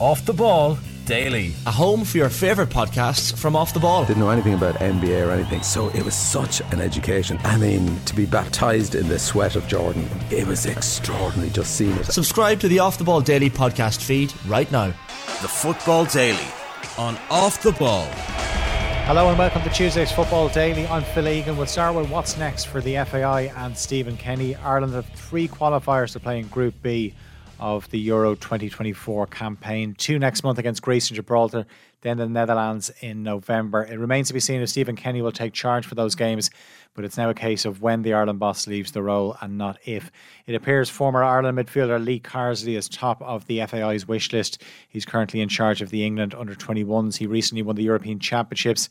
Off the Ball Daily. A home for your favourite podcasts from Off the Ball. Didn't know anything about NBA or anything, so it was such an education. I mean, to be baptised in the sweat of Jordan, it was extraordinary just seeing it. Subscribe to the Off the Ball Daily podcast feed right now. The Football Daily on Off the Ball. Hello and welcome to Tuesday's Football Daily. I'm Phil Egan. We'll start with what's next for the FAI and Stephen Kenny. Ireland have three qualifiers to play in Group B of the Euro 2024 campaign. Two next month against Greece and Gibraltar, then the Netherlands in November. It remains to be seen if Stephen Kenny will take charge for those games, but it's now a case of when the Ireland boss leaves the role and not if. It appears former Ireland midfielder Lee Carsley is top of the FAI's wish list. He's currently in charge of the England under 21s. He recently won the European Championships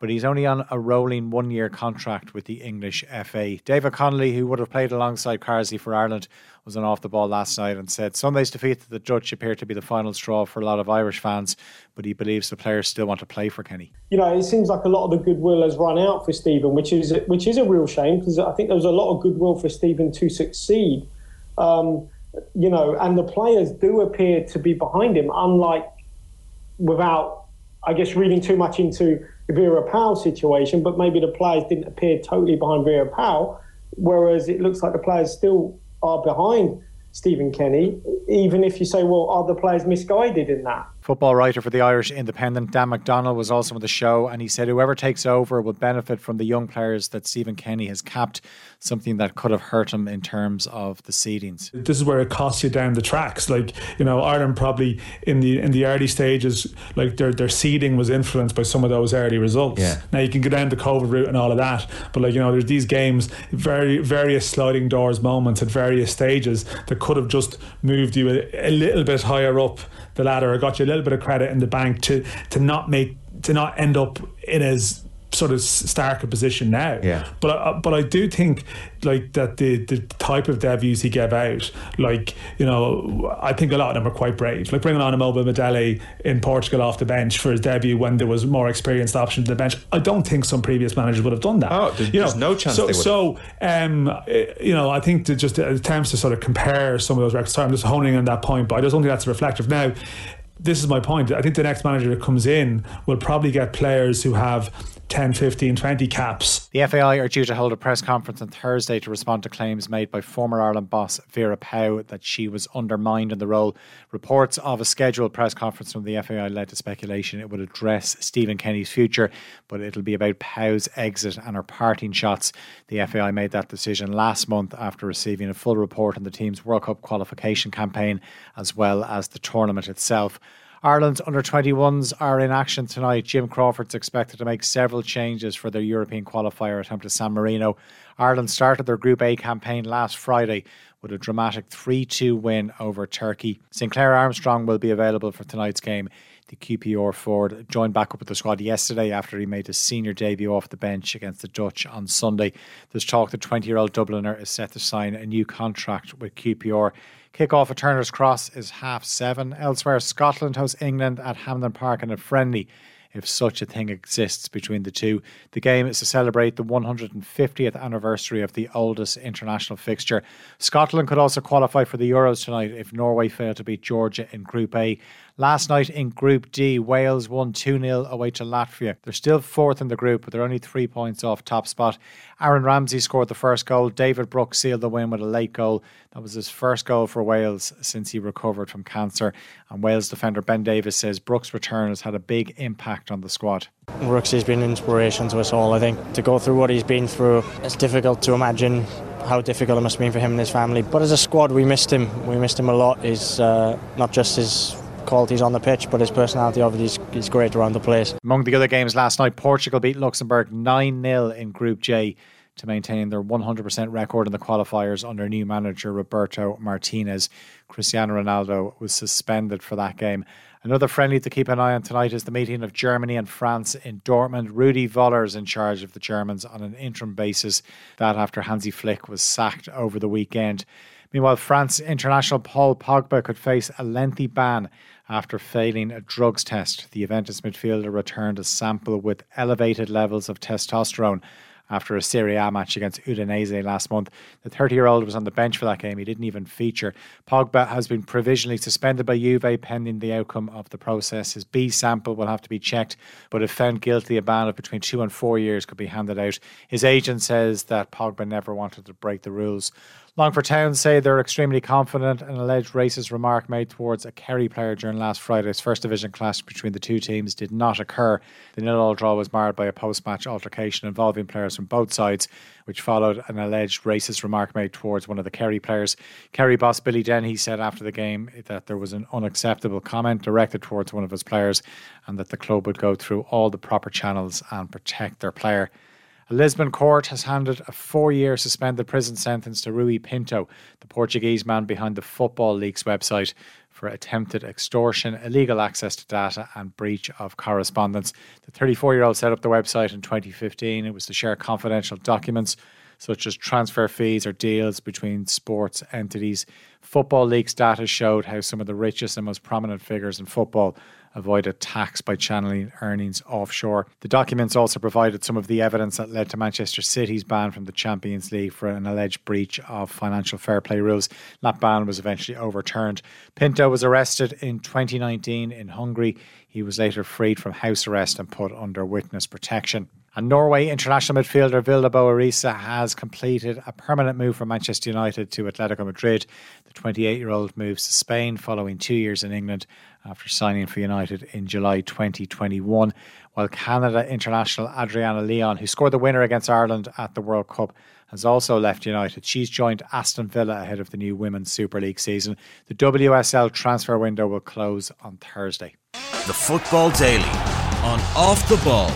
but he's only on a rolling one year contract with the English FA. David Connolly, who would have played alongside Carsley for Ireland, was on off the ball last night and said Sunday's defeat to the Dutch appeared to be the final straw for a lot of Irish fans, but he believes the players still want to play for Kenny. You know, it seems like a lot of the goodwill has run out for Stephen, which is which is a real shame because I think there was a lot of goodwill for Stephen to succeed. Um, you know, and the players do appear to be behind him, unlike without, I guess, reading too much into the Vera Pauw situation, but maybe the players didn't appear totally behind Vera Pauw, whereas it looks like the players still are behind Stephen Kenny, even if you say, well, are the players misguided in that? Football writer for the Irish Independent, Dan McDonnell, was also on the show, and he said whoever takes over will benefit from the young players that Stephen Kenny has capped, something that could have hurt him in terms of the seedings. This is where it costs you down the tracks. Like you know, Ireland probably in the in the early stages, like their their seeding was influenced by some of those early results. Yeah. Now you can go down the COVID route and all of that, but like you know, there's these games, very various sliding doors moments at various stages that could have just moved you a, a little bit higher up the ladder or got you a little bit of credit in the bank to to not make to not end up in as sort of stark a position now. Yeah. But I, but I do think like that the the type of debuts he gave out, like you know, I think a lot of them are quite brave. Like bringing on Omobamidele in Portugal off the bench for his debut when there was more experienced options to the bench. I don't think some previous managers would have done that. Oh, there's, you there's know, no chance so, they would. So um, eh, you know, I think to just uh, attempts to sort of compare some of those records. Sorry, I'm just honing on that point, but I just don't think that's reflective now this is my point. I think the next manager that comes in will probably get players who have 10, 15, 20 caps. The FAI are due to hold a press conference on Thursday to respond to claims made by former Ireland boss Vera Pauw that she was undermined in the role. Reports of a scheduled press conference from the FAI led to speculation it would address Stephen Kenny's future, but it'll be about Pauw's exit and her parting shots. The FAI made that decision last month after receiving a full report on the team's World Cup qualification campaign as well as the tournament itself. Ireland's under 21s are in action tonight. Jim Crawford's expected to make several changes for their European qualifier attempt at San Marino. Ireland started their Group A campaign last Friday with a dramatic 3 2 win over Turkey. Sinclair Armstrong will be available for tonight's game. The QPR forward joined back up with the squad yesterday after he made his senior debut off the bench against the Dutch on Sunday. There's talk the 20 year old Dubliner is set to sign a new contract with QPR. Kick-off at Turner's Cross is half seven. Elsewhere, Scotland hosts England at Hampden Park in a friendly if such a thing exists between the two. The game is to celebrate the 150th anniversary of the oldest international fixture. Scotland could also qualify for the Euros tonight if Norway fail to beat Georgia in Group A. Last night in Group D, Wales won 2 0 away to Latvia. They're still fourth in the group, but they're only three points off top spot. Aaron Ramsey scored the first goal. David Brooks sealed the win with a late goal. That was his first goal for Wales since he recovered from cancer. And Wales defender Ben Davies says Brooks' return has had a big impact on the squad. Brooks has been an inspiration to us all, I think. To go through what he's been through, it's difficult to imagine how difficult it must have been for him and his family. But as a squad, we missed him. We missed him a lot. He's uh, not just his qualities on the pitch, but his personality obviously is great around the place. Among the other games last night, Portugal beat Luxembourg 9 0 in Group J to maintain their 100% record in the qualifiers under new manager Roberto Martinez. Cristiano Ronaldo was suspended for that game. Another friendly to keep an eye on tonight is the meeting of Germany and France in Dortmund. Rudi Voller is in charge of the Germans on an interim basis. That after Hansi Flick was sacked over the weekend. Meanwhile, France international Paul Pogba could face a lengthy ban after failing a drugs test. The Juventus midfielder returned a sample with elevated levels of testosterone after a Serie A match against Udinese last month. The 30 year old was on the bench for that game. He didn't even feature. Pogba has been provisionally suspended by Juve pending the outcome of the process. His B sample will have to be checked, but if found guilty, a ban of between two and four years could be handed out. His agent says that Pogba never wanted to break the rules. Longford Town say they're extremely confident an alleged racist remark made towards a Kerry player during last Friday's First Division clash between the two teams did not occur. The nil-all draw was marred by a post-match altercation involving players from both sides, which followed an alleged racist remark made towards one of the Kerry players. Kerry boss Billy Dennehy said after the game that there was an unacceptable comment directed towards one of his players and that the club would go through all the proper channels and protect their player. A Lisbon court has handed a four year suspended prison sentence to Rui Pinto, the Portuguese man behind the Football Leaks website, for attempted extortion, illegal access to data, and breach of correspondence. The 34 year old set up the website in 2015. It was to share confidential documents such as transfer fees or deals between sports entities. Football Leaks data showed how some of the richest and most prominent figures in football avoided tax by channeling earnings offshore. The documents also provided some of the evidence that led to Manchester City's ban from the Champions League for an alleged breach of financial fair play rules. That ban was eventually overturned. Pinto was arrested in 2019 in Hungary. He was later freed from house arrest and put under witness protection. And Norway international midfielder Vilde Bøe Risa has completed a permanent move from Manchester United to Atletico Madrid. The 28 year old moves to Spain following two years in England after signing for United in July 2021. While Canada international Adriana Leon, who scored the winner against Ireland at the World Cup, has also left United. She's joined Aston Villa ahead of the new Women's Super League season. The WSL transfer window will close on Thursday. The Football Daily on Off the Ball